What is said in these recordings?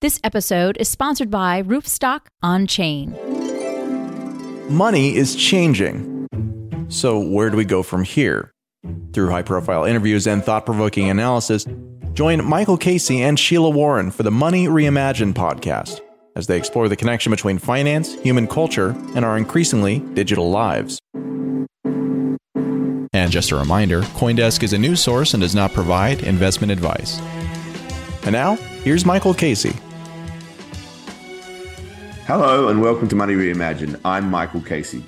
This episode is sponsored by Roofstock On Chain. Money is changing. So, where do we go from here? Through high profile interviews and thought provoking analysis, join Michael Casey and Sheila Warren for the Money Reimagined podcast as they explore the connection between finance, human culture, and our increasingly digital lives. And just a reminder Coindesk is a news source and does not provide investment advice. And now, here's Michael Casey. Hello and welcome to Money Reimagined. I'm Michael Casey.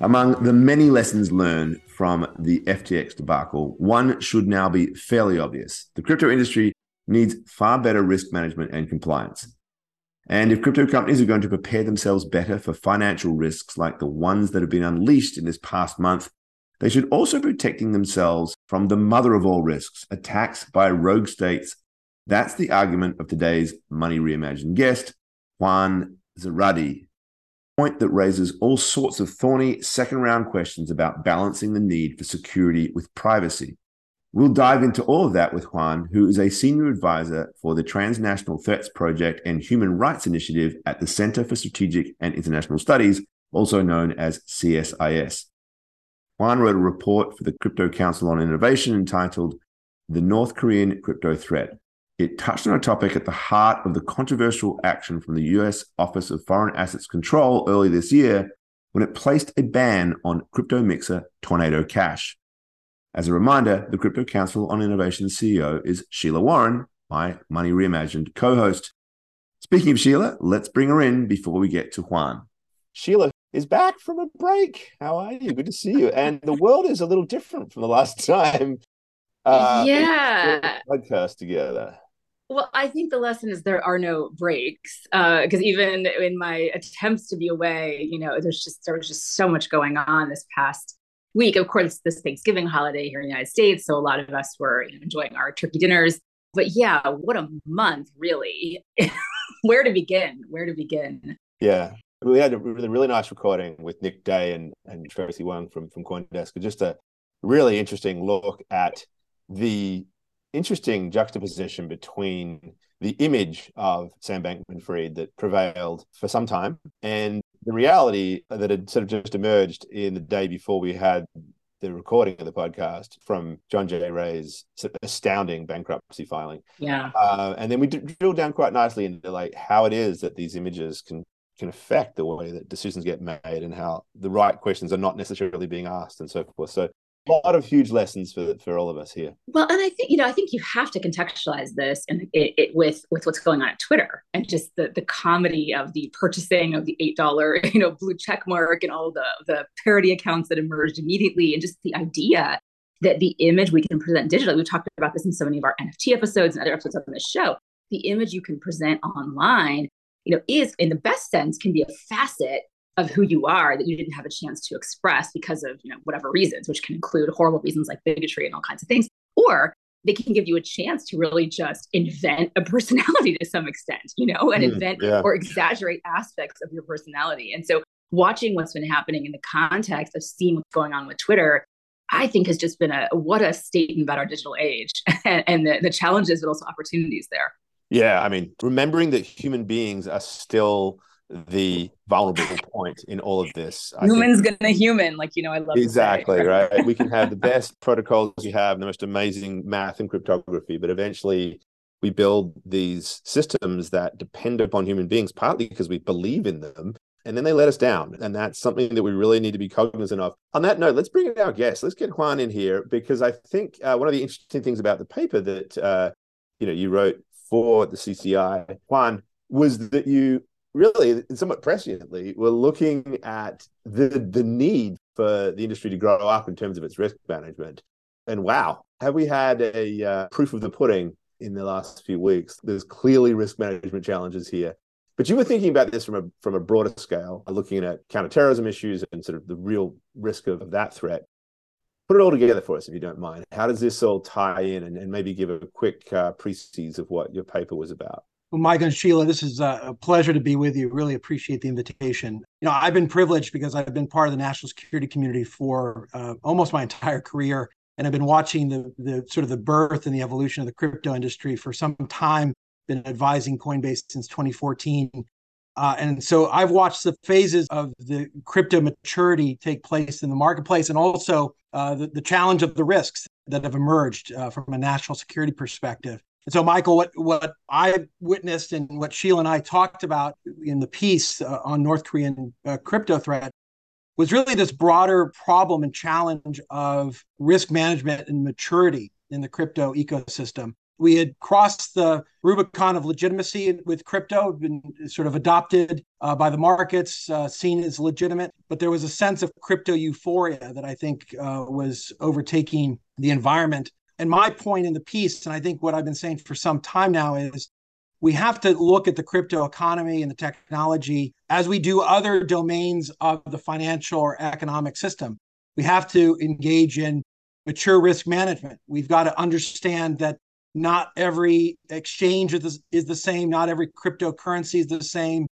Among the many lessons learned from the FTX debacle, one should now be fairly obvious. The crypto industry needs far better risk management and compliance. And if crypto companies are going to prepare themselves better for financial risks like the ones that have been unleashed in this past month, they should also be protecting themselves from the mother of all risks, attacks by rogue states. That's the argument of today's Money Reimagined guest, Juan Zarate, point that raises all sorts of thorny second round questions about balancing the need for security with privacy. We'll dive into all of that with Juan, who is a senior advisor for the Transnational Threats Project and Human Rights Initiative at the Center for Strategic and International Studies, also known as CSIS. Juan wrote a report for the Crypto Council on Innovation entitled The North Korean Crypto Threat it touched on a topic at the heart of the controversial action from the US Office of Foreign Assets Control early this year when it placed a ban on crypto mixer Tornado Cash. As a reminder, the Crypto Council on Innovation CEO is Sheila Warren, my Money Reimagined co host. Speaking of Sheila, let's bring her in before we get to Juan. Sheila is back from a break. How are you? Good to see you. And the world is a little different from the last time. Uh, yeah. Podcast together. Well, I think the lesson is there are no breaks because uh, even in my attempts to be away, you know, there's just there was just so much going on this past week. Of course, this Thanksgiving holiday here in the United States, so a lot of us were you know, enjoying our turkey dinners. But yeah, what a month, really. Where to begin? Where to begin? Yeah, we had a really, really nice recording with Nik De and and Tracy Wang from from CoinDesk. Just a really interesting look at the interesting juxtaposition between the image of Sam Bankman Fried that prevailed for some time and the reality that had sort of just emerged in the day before we had the recording of the podcast from John J. Ray's astounding bankruptcy filing. Yeah. Uh, and then we drilled down quite nicely into like how it is that these images can can affect the way that decisions get made and how the right questions are not necessarily being asked and so forth. So lot of huge lessons for for all of us here. Well, and I think you know, I think you have to contextualize this and it, it, with with what's going on at Twitter and just the the comedy of the purchasing of the eight dollar you know blue check mark and all the the parody accounts that emerged immediately, and just the idea that the image we can present digitally. We've talked about this in so many of our NFT episodes and other episodes of this show. The image you can present online, you know, is in the best sense can be a facet of who you are that you didn't have a chance to express because of you know whatever reasons which can include horrible reasons like bigotry and all kinds of things. Or they can give you a chance to really just invent a personality to some extent you know and mm, invent yeah. or exaggerate aspects of your personality. And so watching what's been happening in the context of seeing what's going on with twitter i think has just been a what a statement about our digital age and, and the, the challenges but also opportunities there. Yeah i mean remembering that human beings are still the vulnerable point in all of this. Human's gonna human, like you know, I love exactly right. we can have the best protocols you have, the most amazing math and cryptography, but eventually we build these systems that depend upon human beings, partly because we believe in them, and then they let us down. And that's something that we really need to be cognizant of. On that note, let's bring in our guest. Let's get Juan in here because I think uh, one of the interesting things about the paper that uh, you know you wrote for the CCI, Juan, was that you really somewhat presciently we're looking at the the need for the industry to grow up in terms of its risk management. And wow, have we had a uh, proof of the pudding in the last few weeks? There's clearly risk management challenges here. But you were thinking about this from a from a broader scale, looking at counterterrorism issues and sort of the real risk of, of that threat. Put it all together for us, if you don't mind. How does this all tie in, and, and maybe give a quick uh, précis of what your paper was about? Well, Mike and Sheila, this is a pleasure to be with you. Really appreciate the invitation. You know, I've been privileged because I've been part of the national security community for uh, almost my entire career, and I've been watching the the sort of the birth and the evolution of the crypto industry for some time. Been advising Coinbase since 2014, uh, and so I've watched the phases of the crypto maturity take place in the marketplace, and also uh, the, the challenge of the risks that have emerged uh, from a national security perspective. And so, Michael, what what I witnessed and what Sheila and I talked about in the piece uh, on North Korean uh, crypto threat was really this broader problem and challenge of risk management and maturity in the crypto ecosystem. We had crossed the Rubicon of legitimacy with crypto, been sort of adopted uh, by the markets, uh, seen as legitimate. But there was a sense of crypto euphoria that I think uh, was overtaking the environment and my point in the piece, and I think what I've been saying for some time now, is we have to look at the crypto economy and the technology as we do other domains of the financial or economic system. We have to engage in mature risk management. We've got to understand that not every exchange is, is the same, not every cryptocurrency is the same.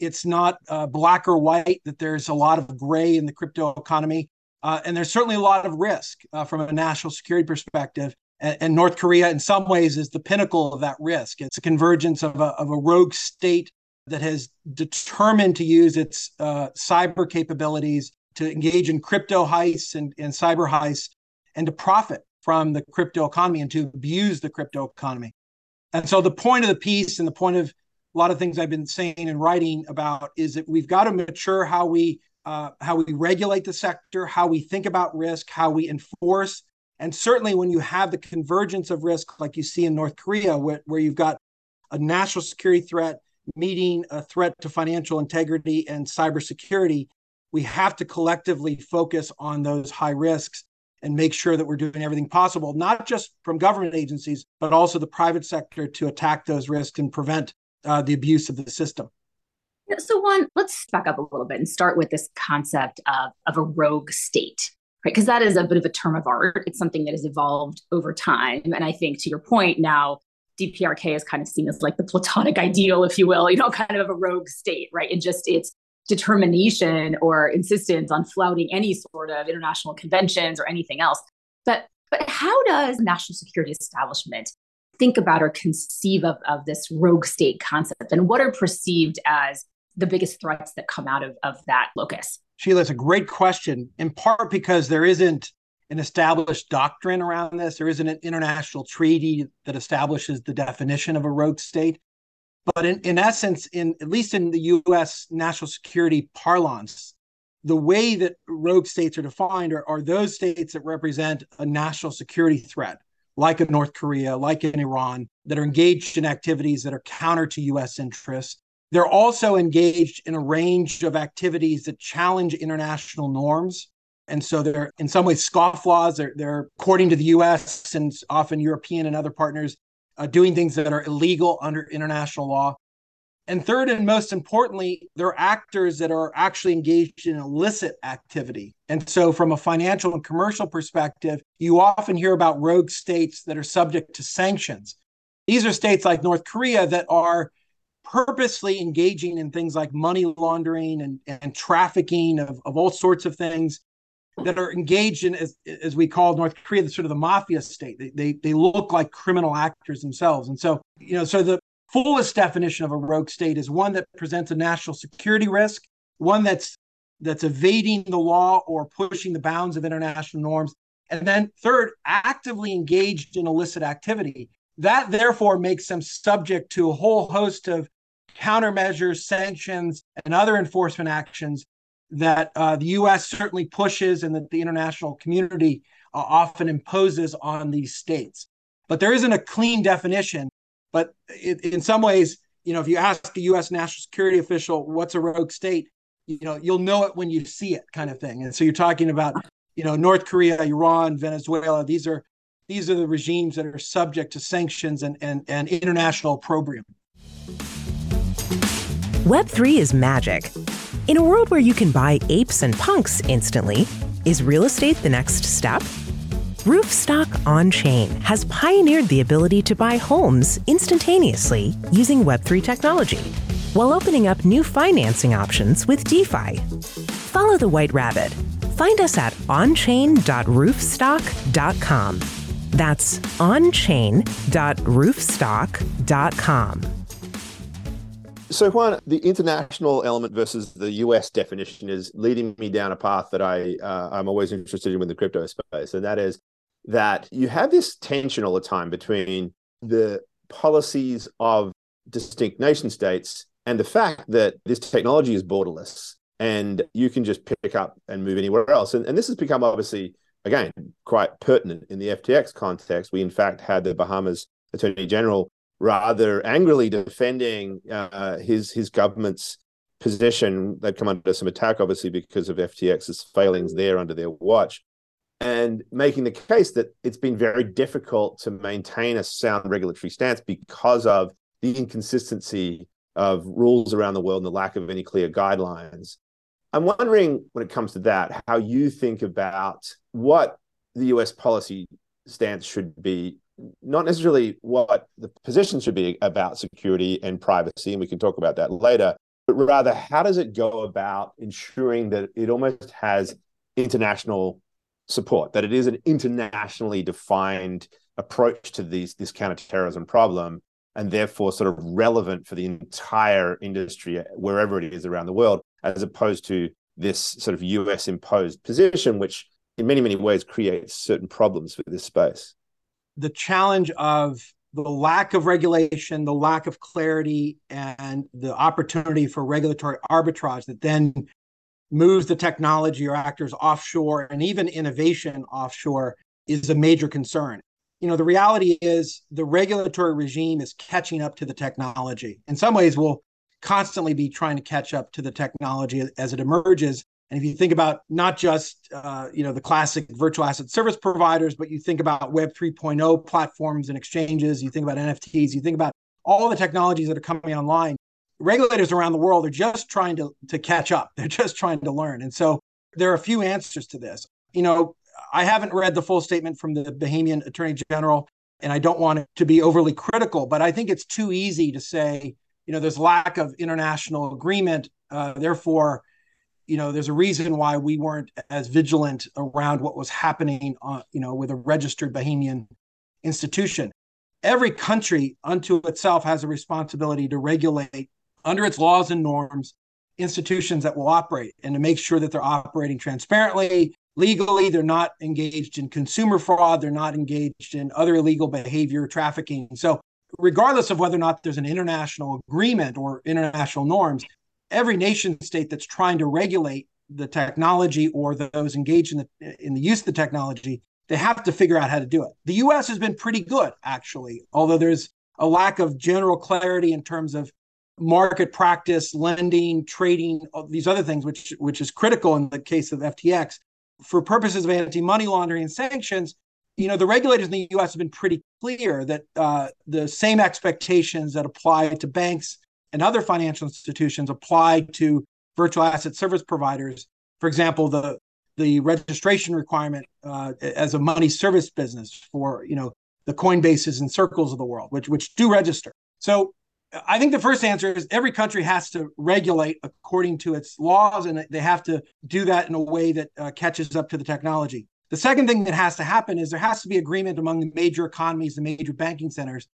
It's not uh, black or white, that there's a lot of gray in the crypto economy. Uh, and there's certainly a lot of risk uh, from a national security perspective. And, and, North Korea, in some ways, is the pinnacle of that risk. It's a convergence of a, of a rogue state that has determined to use its uh, cyber capabilities to engage in crypto heists and, and cyber heists and to profit from the crypto economy and to abuse the crypto economy. And so the point of the piece and the point of a lot of things I've been saying and writing about is that we've got to mature how we uh, how we regulate the sector, how we think about risk, how we enforce. And certainly when you have the convergence of risk, like you see in North Korea, where, where you've got a national security threat meeting a threat to financial integrity and cybersecurity, we have to collectively focus on those high risks and make sure that we're doing everything possible, not just from government agencies, but also the private sector to attack those risks and prevent uh, the abuse of the system. So, Juan, let's back up a little bit and start with this concept of, of a rogue state, right? Because that is a bit of a term of art. It's something that has evolved over time. And I think to your point, now DPRK is kind of seen as like the platonic ideal, if you will, you know, kind of a rogue state, right? And just its determination or insistence on flouting any sort of international conventions or anything else. But but how does national security establishment think about or conceive of, of this rogue state concept and what are perceived as the biggest threats that come out of, of that locus? Sheila, it's a great question, in part because there isn't an established doctrine around this. There isn't an international treaty that establishes the definition of a rogue state. But in, in essence, in at least in the US national security parlance, the way that rogue states are defined are, are those states that represent a national security threat, like in North Korea, like in Iran, that are engaged in activities that are counter to US interests they're also engaged in a range of activities that challenge international norms. And so they're in some ways scofflaws. They're, they're according to the US and often European and other partners, uh, doing things that are illegal under international law. And third, and most importantly, they're actors that are actually engaged in illicit activity. And so, from a financial and commercial perspective, you often hear about rogue states that are subject to sanctions. These are states like North Korea that are purposely engaging in things like money laundering and, and trafficking of, of all sorts of things that are engaged in, as, as we call North Korea, the sort of the mafia state. They, they, they look like criminal actors themselves. And so, you know, so the fullest definition of a rogue state is one that presents a national security risk, one that's that's evading the law or pushing the bounds of international norms, and then third, actively engaged in illicit activity. That therefore makes them subject to a whole host of countermeasures, sanctions, and other enforcement actions that uh, the U.S. certainly pushes and that the international community uh, often imposes on these states. But there isn't a clean definition. But it, in some ways, you know, if you ask a U.S. national security official what's a rogue state, you know, you'll know it when you see it, kind of thing. And so you're talking about, you know, North Korea, Iran, Venezuela. These are these are the regimes that are subject to sanctions and and, and international opprobrium. Web3 is magic. In a world where you can buy apes and punks instantly, is real estate the next step? Roofstock On Chain has pioneered the ability to buy homes instantaneously using Web3 technology while opening up new financing options with DeFi. Follow the White Rabbit. Find us at onchain.roofstock.com. That's onchain.roofstock.com. So, Juan, the international element versus the US definition is leading me down a path that I uh, I'm always interested in with the crypto space, and that is that you have this tension all the time between the policies of distinct nation states and the fact that this technology is borderless and you can just pick up and move anywhere else. And, and this has become obviously, again, quite pertinent in the FTX context. We, in fact, had the Bahamas Attorney General rather angrily defending uh, his his government's position. They've come under some attack, obviously, because of FTX's failings there under their watch and making the case that it's been very difficult to maintain a sound regulatory stance because of the inconsistency of rules around the world and the lack of any clear guidelines. I'm wondering, when it comes to that, how you think about what the US policy stance should be, not necessarily what the position should be about security and privacy, and we can talk about that later, but rather how does it go about ensuring that it almost has international support, that it is an internationally defined approach to these this counterterrorism problem, and therefore sort of relevant for the entire industry wherever it is around the world, as opposed to this sort of US imposed position, which in many, many ways creates certain problems for this space. The challenge of the lack of regulation, the lack of clarity, and the opportunity for regulatory arbitrage that then moves the technology or actors offshore and even innovation offshore is a major concern. You know, the reality is the regulatory regime is catching up to the technology. In some ways, we'll constantly be trying to catch up to the technology as it emerges. And if you think about not just uh, you know the classic virtual asset service providers, but you think about Web 3.0 platforms and exchanges, you think about NFTs, you think about all the technologies that are coming online regulators around the world are just trying to, to catch up. They're just trying to learn. And so there are a few answers to this. You know, I haven't read the full statement from the Bahamian Attorney General, and I don't want to be overly critical, but I think it's too easy to say, you know, there's lack of international agreement. Uh, therefore, you know, there's a reason why we weren't as vigilant around what was happening, uh, you know, with a registered Bahamian institution. Every country unto itself has a responsibility to regulate under its laws and norms institutions that will operate and to make sure that they're operating transparently legally. They're not engaged in consumer fraud. They're not engaged in other illegal behavior trafficking. So regardless of whether or not there's an international agreement or international norms every nation state that's trying to regulate the technology or those engaged in the in the use of the technology they have to figure out how to do it the us has been pretty good actually although there's a lack of general clarity in terms of market practice, lending, trading, these other things, which which is critical in the case of FTX. For purposes of anti-money laundering and sanctions, you know, the regulators in the U.S. have been pretty clear that uh, the same expectations that apply to banks and other financial institutions apply to virtual asset service providers. For example, the the registration requirement uh, as a money service business for you know the Coinbases and Circles of the world, which which do register. So I think the first answer is every country has to regulate according to its laws, and they have to do that in a way that uh, catches up to the technology. The second thing that has to happen is there has to be agreement among the major economies, the major banking centers.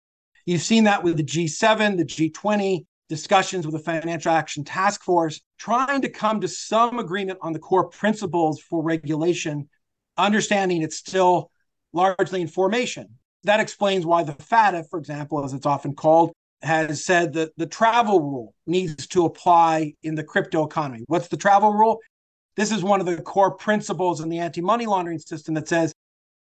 You've seen that with the G7, the G20, discussions with the Financial Action Task Force, trying to come to some agreement on the core principles for regulation, understanding it's still largely in formation. That explains why the FATF, for example, as it's often called, has said that the travel rule needs to apply in the crypto economy. What's the travel rule? This is one of the core principles in the anti money laundering system that says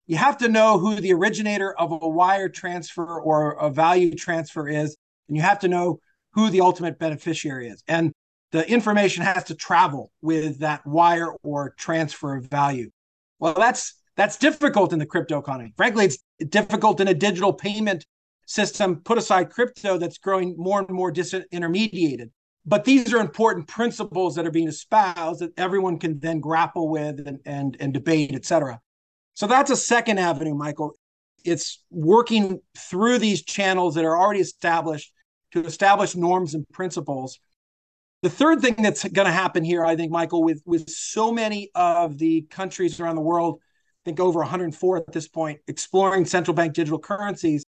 you have to know who the originator of a wire transfer or a value transfer is, and you have to know who the ultimate beneficiary is. And the information has to travel with that wire or transfer of value. Well, that's that's difficult in the crypto economy. Frankly, it's difficult in a digital payment system, put aside crypto that's growing more and more disintermediated. But these are important principles that are being espoused that everyone can then grapple with and, and, and debate, et cetera. So that's a second avenue, Michael. It's working through these channels that are already established to establish norms and principles. The third thing that's going to happen here, I think, Michael, with, with so many of the countries around the world, I think over 104 at this point, exploring central bank digital currencies,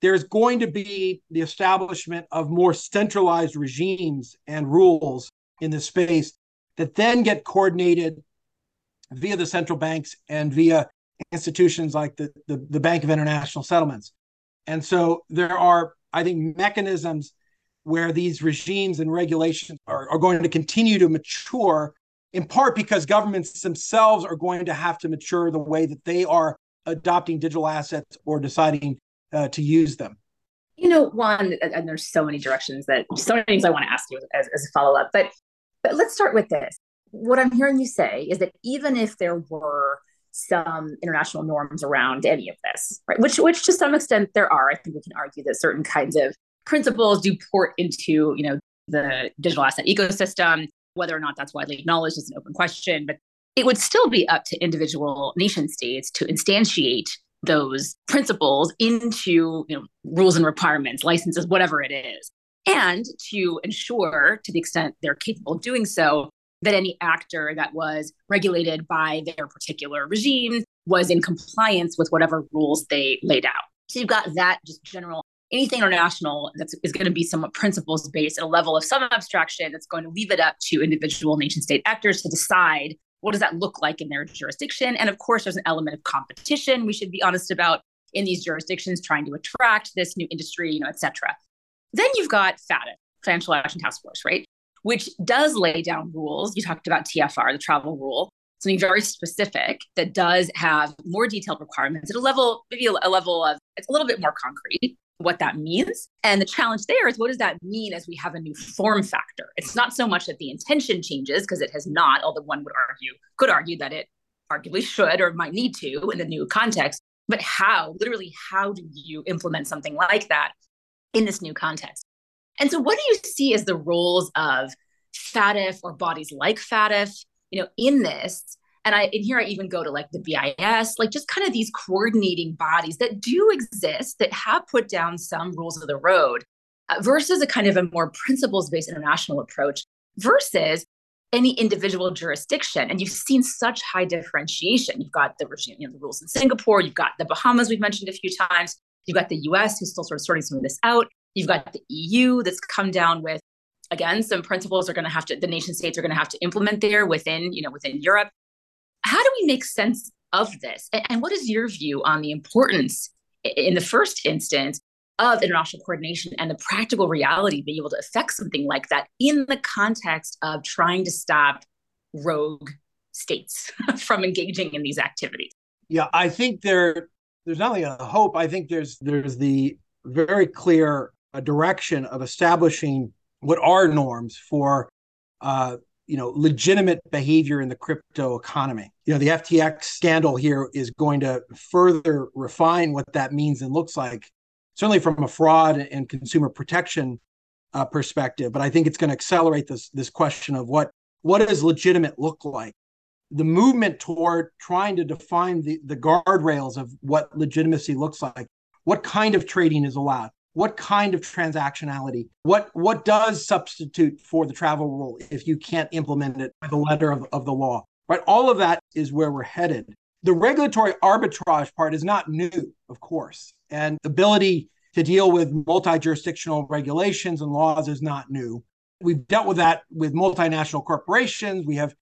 there's going to be the establishment of more centralized regimes and rules in this space that then get coordinated via the central banks and via institutions like the, the, the Bank of International Settlements. And so there are, I think, mechanisms where these regimes and regulations are, are going to continue to mature, in part because governments themselves are going to have to mature the way that they are adopting digital assets or deciding uh, to use them? You know, Juan, and there's so many directions that so many things I want to ask you as, as a follow up, but but let's start with this. What I'm hearing you say is that even if there were some international norms around any of this, right? Which, which to some extent there are. I think we can argue that certain kinds of principles do port into, you know, the digital asset ecosystem. Whether or not that's widely acknowledged is an open question, but it would still be up to individual nation states to instantiate those principles into you know, rules and requirements, licenses, whatever it is, and to ensure, to the extent they're capable of doing so, that any actor that was regulated by their particular regime was in compliance with whatever rules they laid out. So you've got that just general anything international that is going to be somewhat principles based at a level of some abstraction that's going to leave it up to individual nation state actors to decide what does that look like in their jurisdiction? And of course, there's an element of competition we should be honest about in these jurisdictions, trying to attract this new industry, you know, et cetera. Then you've got FATF, Financial Action Task Force, right? Which does lay down rules. You talked about TFR, the travel rule, something very specific that does have more detailed requirements at a level, maybe a level of, it's a little bit more concrete what that means. And the challenge there is what does that mean as we have a new form factor? It's not so much that the intention changes, because it has not, although one would argue, could argue that it arguably should or might need to in the new context. But how, literally, how do you implement something like that in this new context? And so, what do you see as the roles of FATF or bodies like FATF, you know, in this? and I and here I even go to like the BIS, like just kind of these coordinating bodies that do exist that have put down some rules of the road uh, versus a kind of a more principles based international approach versus any individual jurisdiction. And you've seen such high differentiation. You've got the regime, you know, the rules in Singapore, you've got the Bahamas we've mentioned a few times, you've got the US who's still sort of sorting some of this out. You've got the EU that's come down with again some principles are going to have to the nation states are going to have to implement there within you know within europe how do we make sense of this? And what is your view on the importance, in the first instance, of international coordination and the practical reality being able to affect something like that in the context of trying to stop rogue states from engaging in these activities? Yeah, I think there there's not only a hope. I think there's there's the very clear uh, direction of establishing what are norms for uh, you know legitimate behavior in the crypto economy. You know the ftx scandal here is going to further refine what that means and looks like certainly from a fraud and consumer protection uh, perspective. But i think it's going to accelerate this this question of what what does legitimate look like? The movement toward trying to define the the guardrails of what legitimacy looks like what kind of trading is allowed what kind of transactionality what what does substitute for the travel rule if you can't implement it by the letter of, of the law right all of that is where we're headed the regulatory arbitrage part is not new of course and ability to deal with multi jurisdictional regulations and laws is not new. We've dealt with that with multinational corporations. We have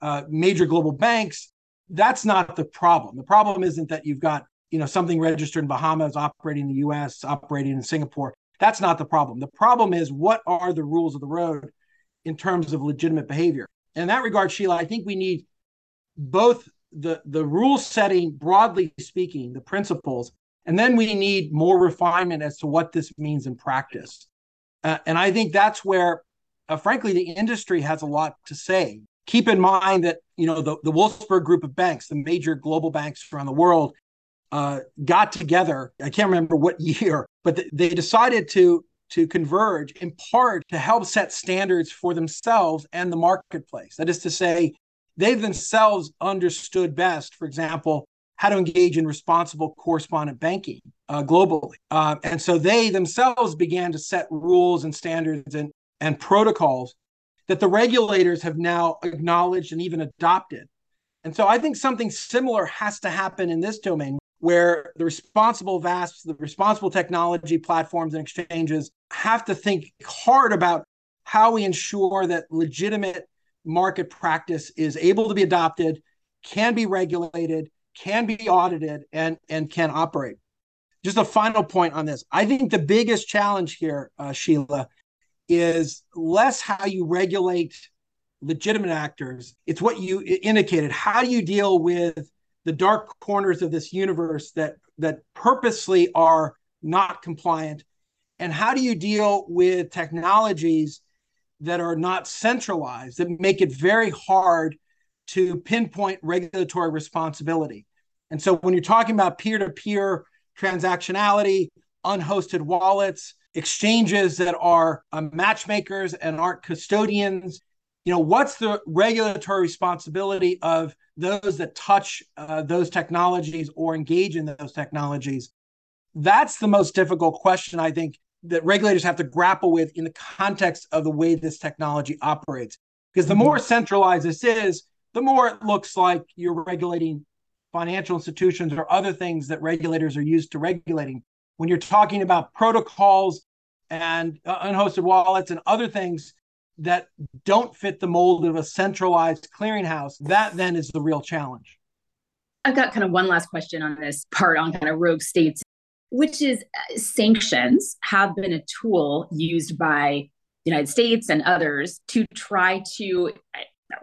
uh, major global banks. That's not the problem. The problem isn't that you've got you know something registered in Bahamas, operating in the U.S., operating in Singapore. That's not the problem. The problem is what are the rules of the road in terms of legitimate behavior. In that regard, Sheila, I think we need both the the rule setting, broadly speaking, the principles, and then we need more refinement as to what this means in practice. Uh, and I think that's where, uh, frankly, the industry has a lot to say. Keep in mind that you know the, the Wolfsberg group of banks, the major global banks around the world, uh, got together. I can't remember what year, but th- they decided to to converge in part to help set standards for themselves and the marketplace. That is to say, they themselves understood best, for example, how to engage in responsible correspondent banking uh, globally. Uh, and so they themselves began to set rules and standards and, and protocols that the regulators have now acknowledged and even adopted. And so I think something similar has to happen in this domain where the responsible VASPs, the responsible technology platforms and exchanges have to think hard about how we ensure that legitimate market practice is able to be adopted, can be regulated, can be audited, and, and can operate. Just a final point on this. I think the biggest challenge here, uh, Sheila, is less how you regulate legitimate actors. It's what you indicated. How do you deal with the dark corners of this universe that that purposely are not compliant? And how do you deal with technologies that are not centralized that make it very hard to pinpoint regulatory responsibility? And so when you're talking about peer-to-peer transactionality unhosted wallets exchanges that are uh, matchmakers and aren't custodians you know what's the regulatory responsibility of those that touch uh, those technologies or engage in those technologies? That's the most difficult question i think that regulators have to grapple with in the context of the way this technology operates. Because the mm-hmm. more centralized this is the more it looks like you're regulating financial institutions or other things that regulators are used to regulating. When you're talking about protocols and uh, unhosted wallets and other things that don't fit the mold of a centralized clearinghouse, that then is the real challenge. I've got kind of one last question on this part on kind of rogue states, which is uh, sanctions have been a tool used by the United States and others to try to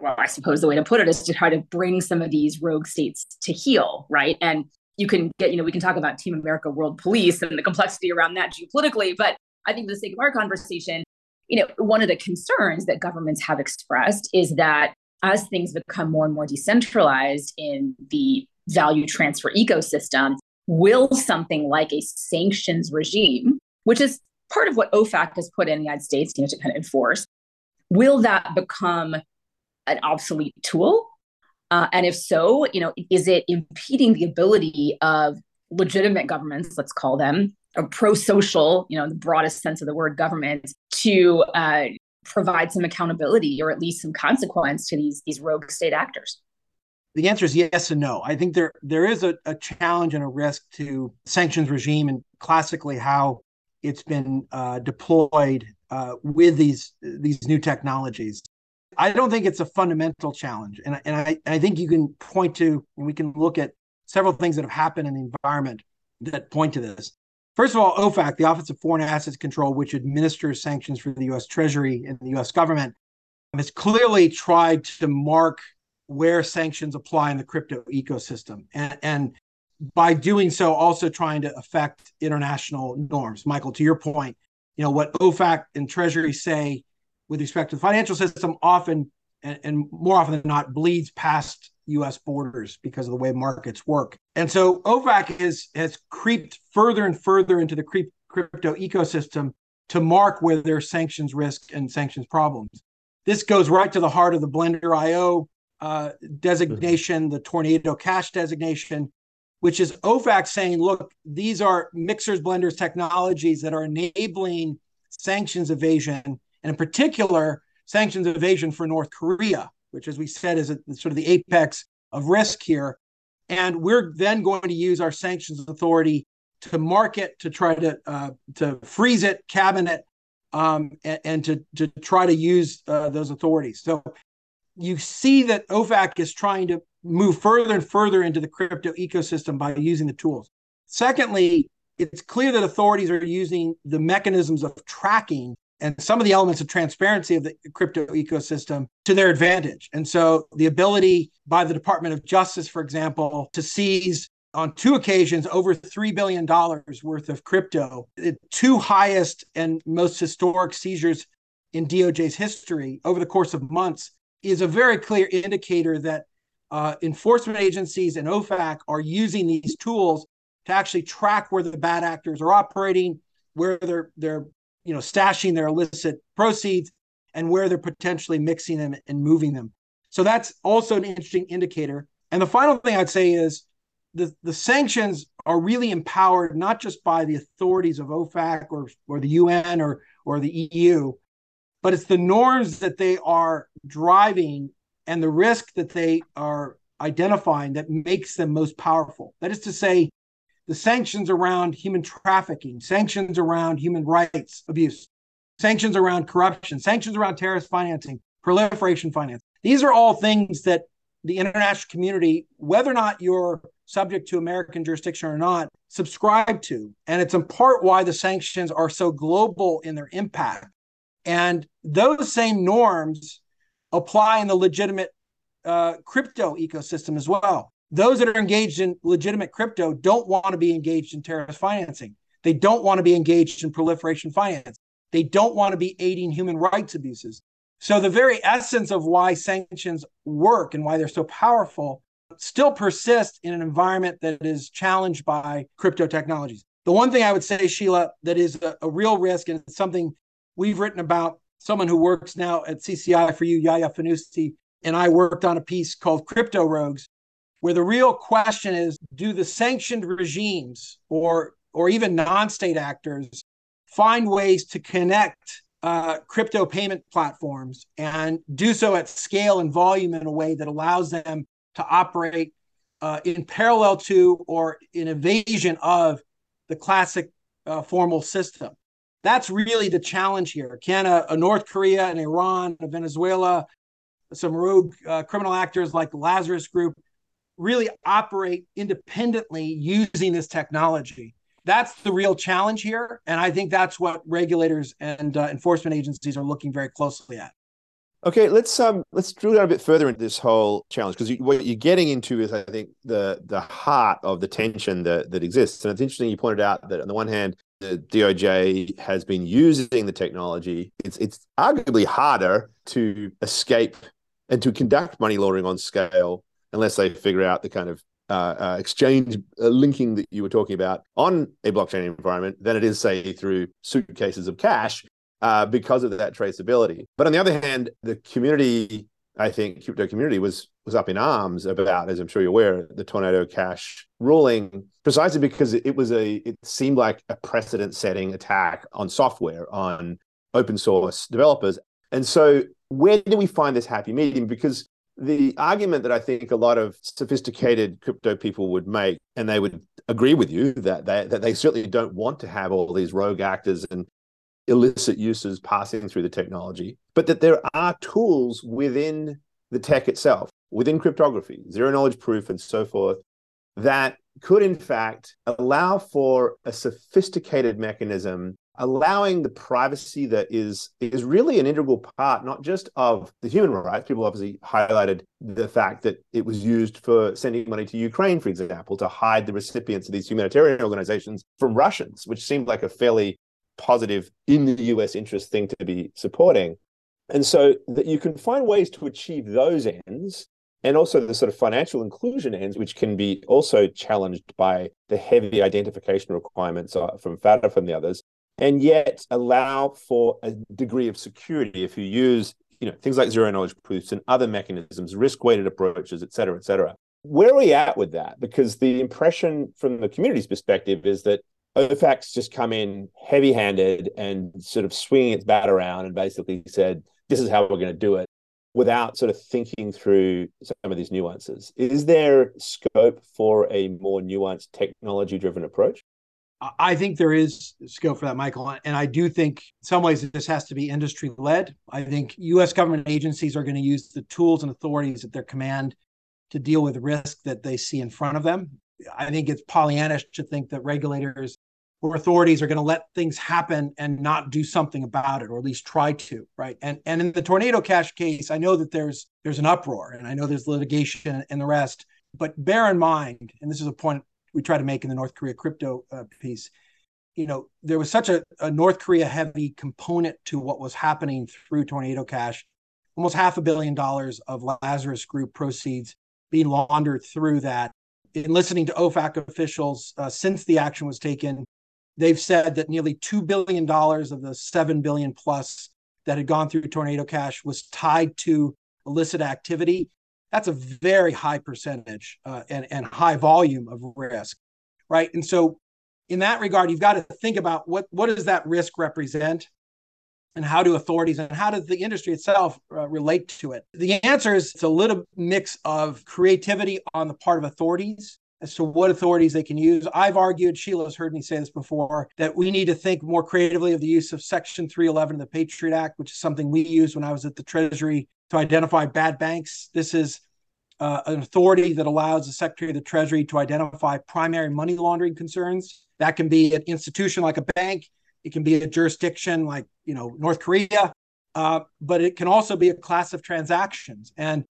well, I suppose the way to put it is to try to bring some of these rogue states to heel, right? And you can get, you know, we can talk about Team America World Police and the complexity around that geopolitically, but I think for the sake of our conversation, you know, one of the concerns that governments have expressed is that as things become more and more decentralized in the value transfer ecosystem, will something like a sanctions regime, which is part of what OFAC has put in the United States, you know, to kind of enforce, will that become an obsolete tool? Uh, and if so, you know, is it impeding the ability of legitimate governments, let's call them, pro-social, you know, the broadest sense of the word government, to uh, provide some accountability or at least some consequence to these these rogue state actors? The answer is yes and no. I think there there is a, a challenge and a risk to sanctions regime and classically how it's been uh, deployed uh, with these these new technologies. I don't think it's a fundamental challenge, and and I I think you can point to and we can look at several things that have happened in the environment that point to this. First of all, OFAC, the Office of Foreign Assets Control, which administers sanctions for the US Treasury and the US government, has clearly tried to mark where sanctions apply in the crypto ecosystem. And, and by doing so, also trying to affect international norms. Michael, to your point, you know, what OFAC and Treasury say with respect to the financial system often and, and more often than not bleeds past U.S. borders because of the way markets work. And so OFAC has has creeped further and further into the creep, crypto ecosystem to mark where there's sanctions risk and sanctions problems. This goes right to the heart of the Blender IO uh, designation, the Tornado Cash designation, which is OFAC saying, look, these are mixers, blenders technologies that are enabling sanctions evasion, and in particular, sanctions evasion for North Korea which, as we said, is a, sort of the apex of risk here. And we're then going to use our sanctions authority to mark it, to try to uh, to freeze it, cabin it, um, and, and, to to try to use uh, those authorities. So you see that OFAC is trying to move further and further into the crypto ecosystem by using the tools. Secondly, it's clear that authorities are using the mechanisms of tracking and some of the elements of transparency of the crypto ecosystem to their advantage. And so the ability by the Department of Justice, for example, to seize on two occasions over $3 billion worth of crypto, the two highest and most historic seizures in DOJ's history over the course of months, is a very clear indicator that uh, enforcement agencies and OFAC are using these tools to actually track where the bad actors are operating, where they're they're you know stashing their illicit proceeds, and where they're potentially mixing them and moving them. So that's also an interesting indicator. And the final thing I'd say is the, the sanctions are really empowered not just by the authorities of OFAC or, or the UN or, or the EU, but it's the norms that they are driving and the risk that they are identifying that makes them most powerful. That is to say, the sanctions around human trafficking, sanctions around human rights abuse, sanctions around corruption, sanctions around terrorist financing, proliferation finance. These are all things that the international community, whether or not you're subject to American jurisdiction or not, subscribe to. And it's in part why the sanctions are so global in their impact. And those same norms apply in the legitimate uh, crypto ecosystem as well those that are engaged in legitimate crypto don't want to be engaged in terrorist financing. They don't want to be engaged in proliferation finance. They don't want to be aiding human rights abuses. So, the very essence of why sanctions work and why they're so powerful still persist in an environment that is challenged by crypto technologies. The one thing I would say, Sheila, that is a, a real risk and it's something we've written about, someone who works now at CCI for you, Yaya Fanusie, and I worked on a piece called Crypto Rogues, where the real question is do the sanctioned regimes or or even non-state actors find ways to connect uh, crypto payment platforms and do so at scale and volume in a way that allows them to operate uh, in parallel to or in evasion of the classic uh, formal system. That's really the challenge here. Can a, a North Korea and Iran, a Venezuela, some rogue uh, criminal actors like the Lazarus Group really operate independently using this technology. That's the real challenge here. And I think that's what regulators and uh, enforcement agencies are looking very closely at. Okay, let's um let's drill down a bit further into this whole challenge because what you're getting into is I think the the heart of the tension that that exists, and it's interesting you pointed out that on the one hand the DOJ has been using the technology. It's it's arguably harder to escape and to conduct money laundering on scale unless they figure out the kind of uh, uh, exchange uh, linking that you were talking about on a blockchain environment than it is, say, through suitcases of cash uh, because of that traceability. But on the other hand, the community, I think, crypto community was was up in arms about, as I'm sure you're aware, the Tornado Cash ruling, precisely because it was a it seemed like a precedent-setting attack on software, on open source developers. And so, where do we find this happy medium? Because the argument that I think a lot of sophisticated crypto people would make, and they would agree with you that they, that they certainly don't want to have all these rogue actors and illicit uses passing through the technology, but that there are tools within the tech itself, within cryptography, zero knowledge proof, and so forth, that could in fact allow for a sophisticated mechanism allowing the privacy that is is really an integral part not just of the human rights. People obviously highlighted the fact that it was used for sending money to Ukraine for example to hide the recipients of these humanitarian organizations from Russians which seemed like a fairly positive in the US interest thing to be supporting. And so that you can find ways to achieve those ends and also the sort of financial inclusion ends, which can be also challenged by the heavy identification requirements uh, from FATF and the others and yet allow for a degree of security if you use you know things like zero knowledge proofs and other mechanisms risk weighted approaches et cetera et cetera. Where are we at with that? Because the impression from the community's perspective is that OFAC's just come in heavy handed and sort of swinging its bat around and basically said this is how we're going to do it without sort of thinking through some of these nuances. Is there scope for a more nuanced technology driven approach I think there is scope for that, Michael. And I do think in some ways this has to be industry led. I think US government agencies are going to use the tools and authorities at their command to deal with risk that they see in front of them. I think it's Pollyannish to think that regulators or authorities are going to let things happen and not do something about it, or at least try to, right? And and in the tornado cash case, I know that there's there's an uproar, and I know there's litigation and the rest. But bear in mind, and this is a point we try to make in the North Korea crypto uh, piece, you know, there was such a, a North Korea heavy component to what was happening through Tornado Cash. Almost half a billion dollars of Lazarus Group proceeds being laundered through that. In listening to OFAC officials uh, since the action was taken, they've said that nearly $2 billion of the 7 billion plus that had gone through Tornado Cash was tied to illicit activity. That's a very high percentage uh, and, and high volume of risk, right? And so, in that regard, you've got to think about what, what does that risk represent? and how do authorities and how does the industry itself uh, relate to it? The answer is it's a little mix of creativity on the part of authorities as to what authorities they can use. I've argued, Sheila's heard me say this before, that we need to think more creatively of the use of Section 311 of the Patriot Act, which is something we used when I was at the Treasury to identify bad banks. This is uh, an authority that allows the Secretary of the Treasury to identify primary money laundering concerns. That can be an institution like a bank, it can be a jurisdiction like you know North Korea, uh, but it can also be a class of transactions. And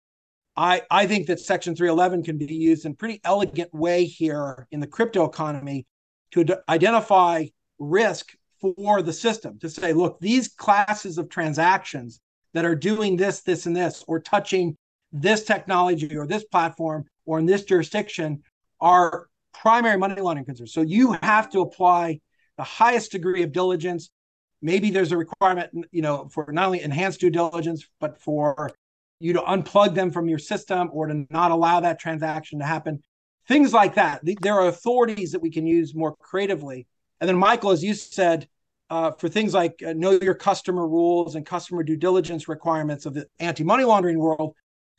I, I think that Section 311 can be used in a pretty elegant way here in the crypto economy to identify risk for the system to say, look, these classes of transactions that are doing this, this, and this, or touching this technology or this platform or in this jurisdiction are primary money laundering concerns. So you have to apply the highest degree of diligence. Maybe there's a requirement, you know, for not only enhanced due diligence, but for you to unplug them from your system or to not allow that transaction to happen. Things like that. There are authorities that we can use more creatively. And then, Michael, as you said, uh, for things like uh, know your customer rules and customer due diligence requirements of the anti money laundering world,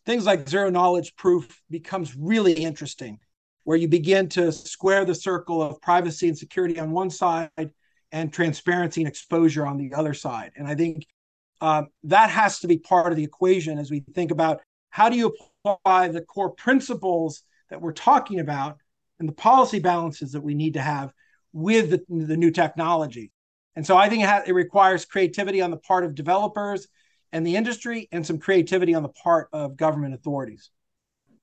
things like zero knowledge proof becomes really interesting, where you begin to square the circle of privacy and security on one side and transparency and exposure on the other side. And I think uh, that has to be part of the equation as we think about how do you apply the core principles that we're talking about and the policy balances that we need to have with the, the new technology. And so I think it, ha- it requires creativity on the part of developers and the industry and some creativity on the part of government authorities.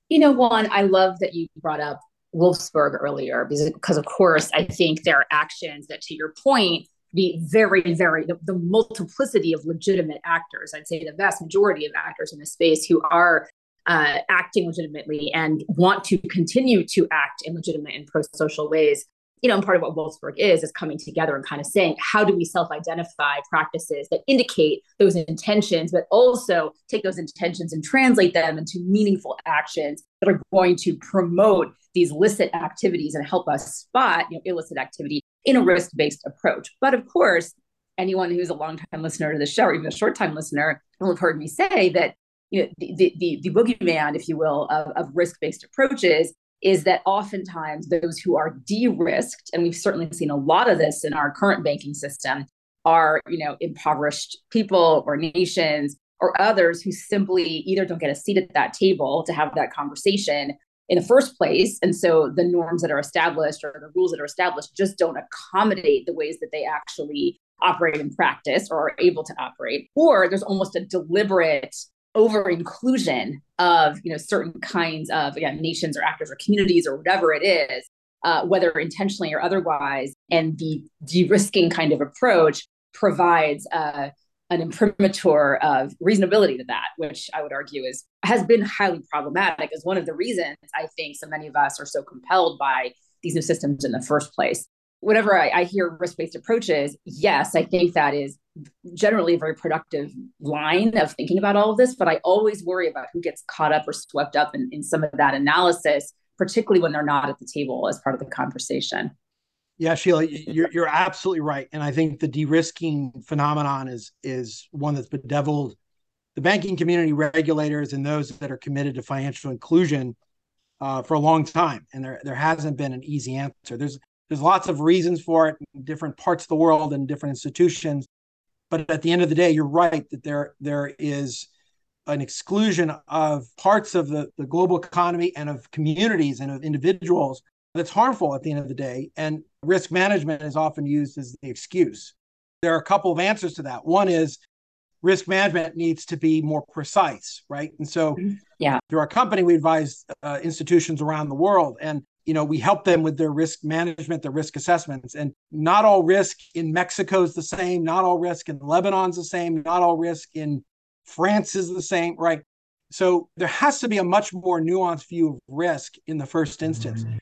You know, Juan, I love that you brought up Wolfsberg earlier because, of course, I think there are actions that, to your point, be very, very the, the, multiplicity of legitimate actors. I'd say the vast majority of actors in this space who are uh, acting legitimately and want to continue to act in legitimate and pro-social ways. You know, and part of what Wolfsberg is is coming together and kind of saying, how do we self-identify practices that indicate those intentions, but also take those intentions and translate them into meaningful actions that are going to promote these licit activities and help us spot you know, illicit activity in a risk based approach. But of course, anyone who's a long time listener to the show or even a short time listener will have heard me say that you know, the, the, the boogeyman, if you will, of, of risk based approaches is that oftentimes those who are de-risked, and we've certainly seen a lot of this in our current banking system, are you know impoverished people or nations or others who simply either don't get a seat at that table to have that conversation in the first place. And so the norms that are established or the rules that are established just don't accommodate the ways that they actually operate in practice or are able to operate. Or there's almost a deliberate over inclusion of you know certain kinds of again nations or actors or communities or whatever it is uh, whether intentionally or otherwise and the de-risking kind of approach provides uh, an imprimatur of reasonability to that, which I would argue is has been highly problematic. Is one of the reasons I think so many of us are so compelled by these new systems in the first place. Whenever I, I hear risk-based approaches, yes, I think that is generally a very productive line of thinking about all of this. But I always worry about who gets caught up or swept up in, in some of that analysis, particularly when they're not at the table as part of the conversation. Yeah, Sheila, you're you're absolutely right, and I think the de-risking phenomenon is is one that's bedeviled the banking community, regulators, and those that are committed to financial inclusion uh, for a long time, and there there hasn't been an easy answer. There's There's lots of reasons for it in different parts of the world and different institutions. But at the end of the day, you're right that there there is an exclusion of parts of the, the global economy and of communities and of individuals that's harmful at the end of the day. And risk management is often used as the excuse. There are a couple of answers to that. One is risk management needs to be more precise, right? And so, mm-hmm. yeah, through our company, we advise uh, institutions around the world, and you know, we help them with their risk management, their risk assessments. And not all risk in Mexico is the same. Not all risk in Lebanon's the same. Not all risk in France is the same, right? So there has to be a much more nuanced view of risk in the first instance. Mm-hmm.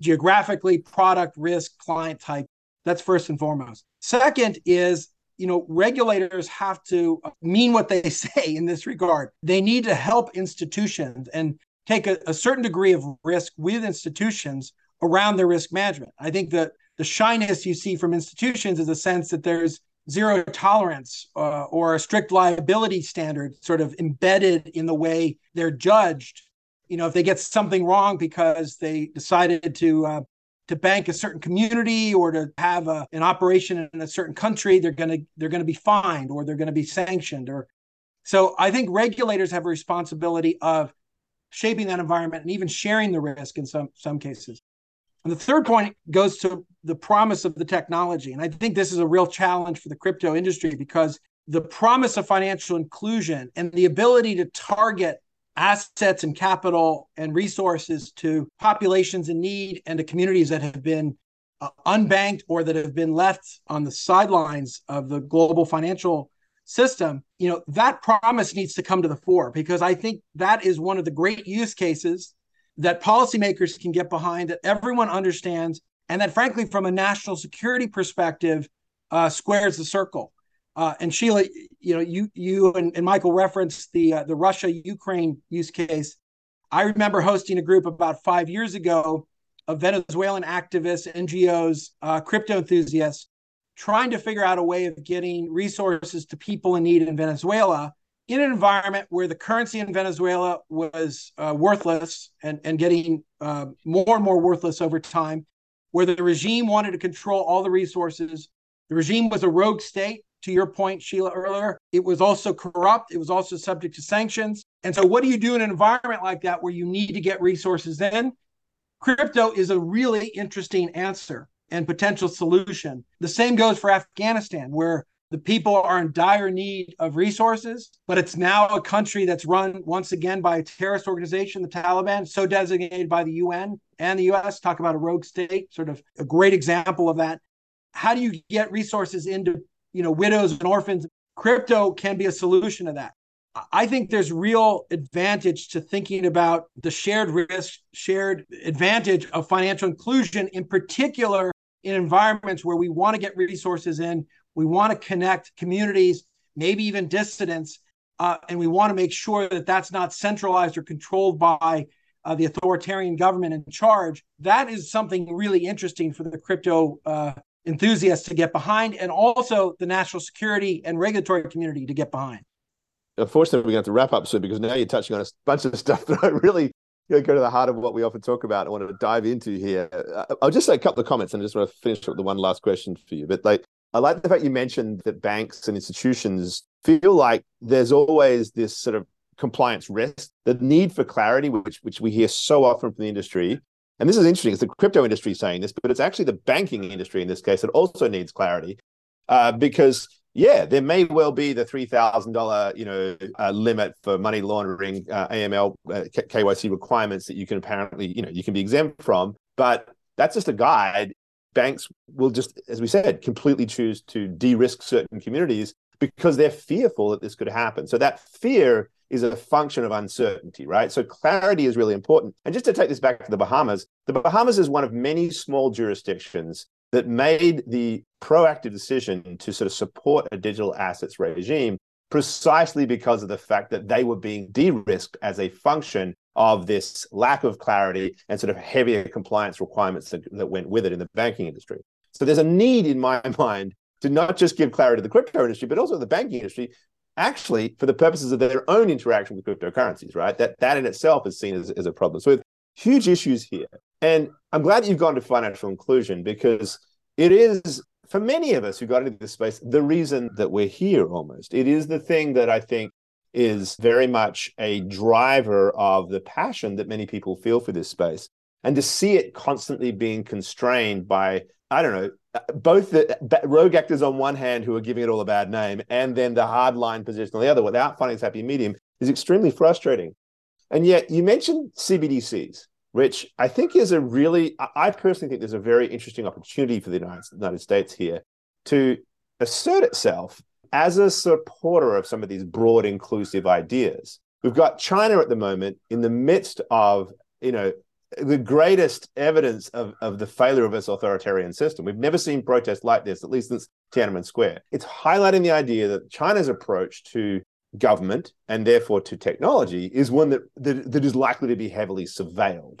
Geographically, product risk, client type. That's first and foremost. Second is you know, regulators have to mean what they say in this regard. They need to help institutions and take a, a certain degree of risk with institutions around their risk management. I think that the shyness you see from institutions is a sense that there's zero tolerance uh, or a strict liability standard sort of embedded in the way they're judged. You know, if they get something wrong because they decided to uh, to bank a certain community or to have a, an operation in a certain country, they're to they're to be fined or they're to be sanctioned. Or so I think regulators have a responsibility of shaping that environment and even sharing the risk in some some cases. And the third point goes to the promise of the technology. And I think this is a real challenge for the crypto industry because the promise of financial inclusion and the ability to target assets and capital and resources to populations in need and to communities that have been uh, unbanked or that have been left on the sidelines of the global financial system you know that promise needs to come to the fore because i think that is one of the great use cases that policymakers can get behind that everyone understands and that frankly from a national security perspective uh, squares the circle. Uh, and sheila you know you you and, and michael referenced the uh, the russia ukraine use case. I remember hosting a group about five years ago of venezuelan activists ngos uh, crypto enthusiasts trying to figure out a way of getting resources to people in need in Venezuela in an environment where the currency in Venezuela was uh, worthless and, and getting uh, more and more worthless over time, where the regime wanted to control all the resources. The regime was a rogue state, to your point, Sheila, earlier. It was also corrupt, it was also subject to sanctions. And so, what do you do in an environment like that where you need to get resources in? Crypto is a really interesting answer and potential solution. The same goes for Afghanistan, where the people are in dire need of resources, but it's now a country that's run once again by a terrorist organization, the Taliban, so designated by the UN and the US. Talk about a rogue state, sort of a great example of that. How do you get resources into, you know, widows and orphans? Crypto can be a solution to that. I think there's real advantage to thinking about the shared risk, shared advantage of financial inclusion, in particular in environments where we want to get resources in, we want to connect communities, maybe even dissidents, uh, and we want to make sure that that's not centralized or controlled by uh, the authoritarian government in charge. That is something really interesting for the crypto uh, enthusiasts to get behind, and also the national security and regulatory community to get behind. Unfortunately, we're going to have to wrap up soon because now you're touching on a bunch of stuff that I really go to the heart of what we often talk about. I want to dive into here. Uh, I'll just say a couple of comments and I just want to finish up with the one last question for you. But like, I like the fact you mentioned that banks and institutions feel like there's always this sort of compliance risk, the need for clarity, which which we hear so often from the industry. And this is interesting. It's the crypto industry saying this, but it's actually the banking industry in this case that also needs clarity, uh, because yeah, there may well be the three thousand dollar, you know, uh, limit for money laundering, uh, AML, uh, KYC requirements that you can apparently, you know, you can be exempt from. But that's just a guide. Banks will just, as we said, completely choose to de-risk certain communities because they're fearful that this could happen. So that fear is a function of uncertainty, right? So clarity is really important. And just to take this back to the Bahamas, the Bahamas is one of many small jurisdictions that made the proactive decision to sort of support a digital assets regime precisely because of the fact that they were being de-risked as a function of this lack of clarity and sort of heavier compliance requirements that, that went with it in the banking industry. So there's a need in my mind to not just give clarity to the crypto industry, but also the banking industry, actually for the purposes of their own interaction with cryptocurrencies, right? That that in itself is seen as, as a problem. So huge issues here. And I'm glad that you've gone to financial inclusion because it is, for many of us who got into this space, the reason that we're here almost. It is the thing that I think is very much a driver of the passion that many people feel for this space. And to see it constantly being constrained by, I don't know, both the rogue actors on one hand who are giving it all a bad name, and then the hardline position on the other without finding this happy medium is extremely frustrating. And yet, you mentioned CBDCs, which I think is a really, I personally think there's a very interesting opportunity for the United States here to assert itself as a supporter of some of these broad, inclusive ideas. We've got China at the moment in the midst of, you know, the greatest evidence of, of the failure of this authoritarian system. We've never seen protests like this, at least since Tiananmen Square. It's highlighting the idea that China's approach to government and therefore to technology is one that, that, that is likely to be heavily surveilled.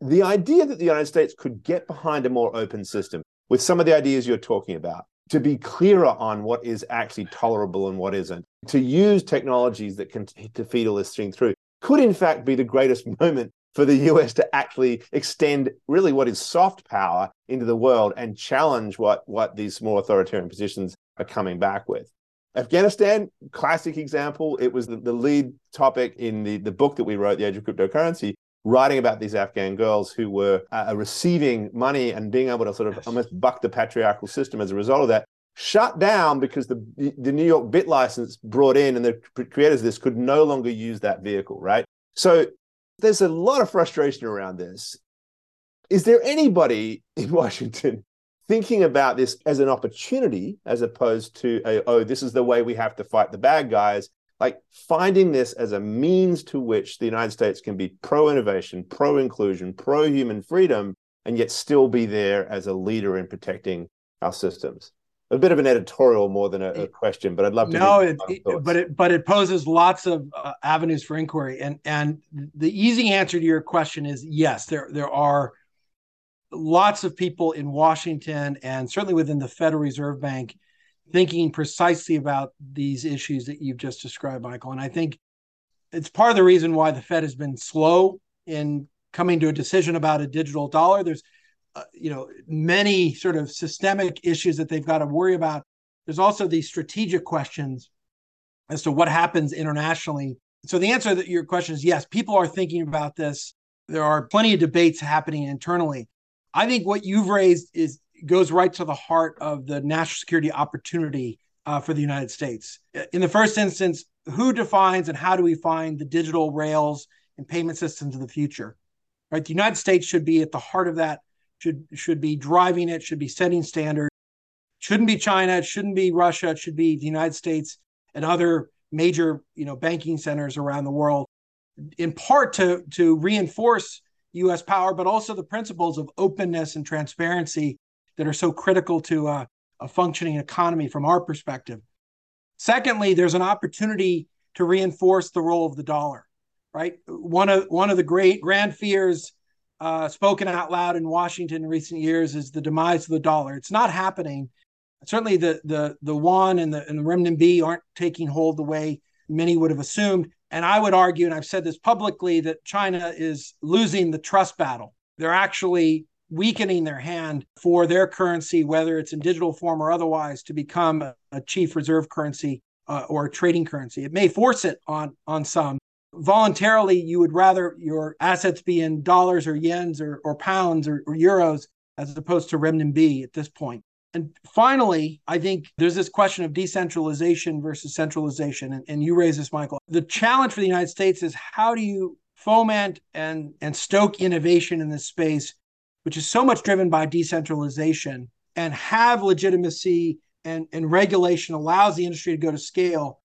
The idea that the United States could get behind a more open system with some of the ideas you're talking about, to be clearer on what is actually tolerable and what isn't, to use technologies that can to feed all this thing through, could in fact be the greatest moment for the US to actually extend really what is soft power into the world and challenge what, what these more authoritarian positions are coming back with. Afghanistan, classic example. It was the, the lead topic in the, the book that we wrote, The Age of Cryptocurrency, writing about these Afghan girls who were uh, receiving money and being able to sort of almost buck the patriarchal system as a result of that. Shut down because the the New York BitLicense brought in and the creators of this could no longer use that vehicle, right? So there's a lot of frustration around this. Is there anybody in Washington thinking about this as an opportunity as opposed to a, oh, this is the way we have to fight the bad guys? Like finding this as a means to which the United States can be pro innovation, pro inclusion, pro human freedom, and yet still be there as a leader in protecting our systems a bit of an editorial more than a, a question, but I'd love to. No, it, it, but it but it poses lots of uh, avenues for inquiry, and and the easy answer to your question is yes. There there are lots of people in Washington and certainly within the Federal Reserve Bank thinking precisely about these issues that you've just described, Michael. And I think it's part of the reason why the Fed has been slow in coming to a decision about a digital dollar. There's uh, you know many sort of systemic issues that they've got to worry about there's also these strategic questions as to what happens internationally so the answer to your question is yes people are thinking about this there are plenty of debates happening internally i think what you've raised is goes right to the heart of the national security opportunity uh, for the united states in the first instance who defines and how do we find the digital rails and payment systems of the future right the united states should be at the heart of that should should be driving it, should be setting standards. Shouldn't be China, it shouldn't be Russia, it should be the United States and other major, you know, banking centers around the world, in part to to reinforce U.S. power, but also the principles of openness and transparency that are so critical to a, a functioning economy from our perspective. Secondly, there's an opportunity to reinforce the role of the dollar. Right, one of one of the great grand fears uh, spoken out loud in Washington in recent years is the demise of the dollar. It's not happening. Certainly, the the the yuan and the and the renminbi aren't taking hold the way many would have assumed. And I would argue, and I've said this publicly, that China is losing the trust battle. They're actually weakening their hand for their currency, whether it's in digital form or otherwise, to become a, a chief reserve currency uh, or a trading currency. It may force it on on some, voluntarily you would rather your assets be in dollars or yens or, or pounds or, or euros as opposed to renminbi at this point. And finally, I think there's this question of decentralization versus centralization. And, and you raise this, Michael. The challenge for the United States is how do you foment and, and stoke innovation in this space, which is so much driven by decentralization, and have legitimacy and, and regulation allows the industry to go to scale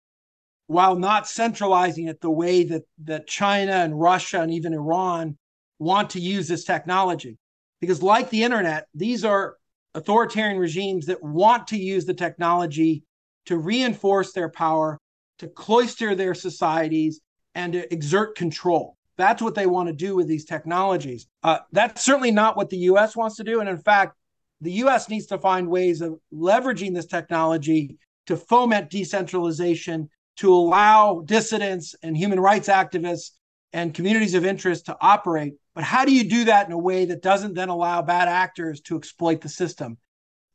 while not centralizing it the way that, that China and Russia and even Iran want to use this technology. Because, like the internet, these are authoritarian regimes that want to use the technology to reinforce their power, to cloister their societies, and to exert control. That's what they want to do with these technologies. Uh, that's certainly not what the US wants to do. And in fact, the US needs to find ways of leveraging this technology to foment decentralization to allow dissidents and human rights activists and communities of interest to operate But how do you do that in a way that doesn't then allow bad actors to exploit the system?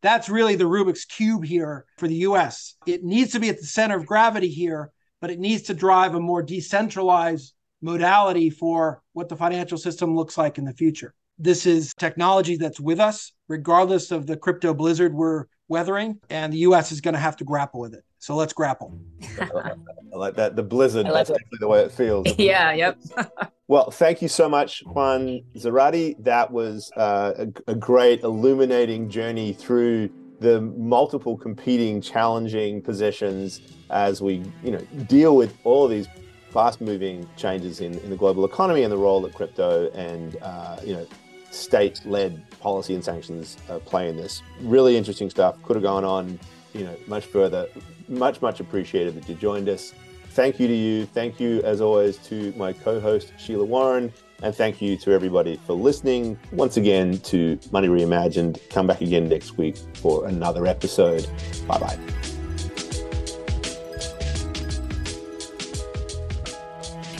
That's really the Rubik's Cube here for the US. It needs to be at the center of gravity here, but it needs to drive a more decentralized modality for what the financial system looks like in the future. This is technology that's with us, regardless of the crypto blizzard we're weathering, and the US is going to have to grapple with it. So let's grapple. I like that. The blizzard, like that's it. definitely the way it feels. yeah, yep. well, thank you so much, Juan Zarate. That was uh, a, a great illuminating journey through the multiple competing, challenging positions as we, you know, deal with all of these fast-moving changes in, in the global economy and the role that crypto and uh, you know state-led policy and sanctions uh, play in this. Really interesting stuff. Could have gone on, you know, much further. Much, much appreciated that you joined us. Thank you to you. Thank you, as always, to my co-host Sheila Warren, and thank you to everybody for listening once again to Money Reimagined. Come back again next week for another episode. Bye bye.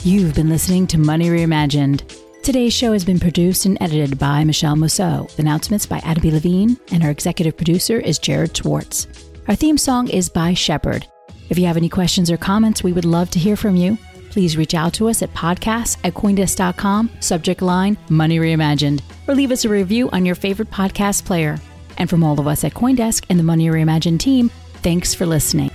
You've been listening to Money Reimagined. Today's show has been produced and edited by Michele Musso, announcements by Adam B. Levine, and our executive producer is Jared Schwartz. Our theme song is by Shepard. If you have any questions or comments, we would love to hear from you. Please reach out to us at podcasts at coindesk.com, subject line Money Reimagined, or leave us a review on your favorite podcast player. And from all of us at Coindesk and the Money Reimagined team, thanks for listening.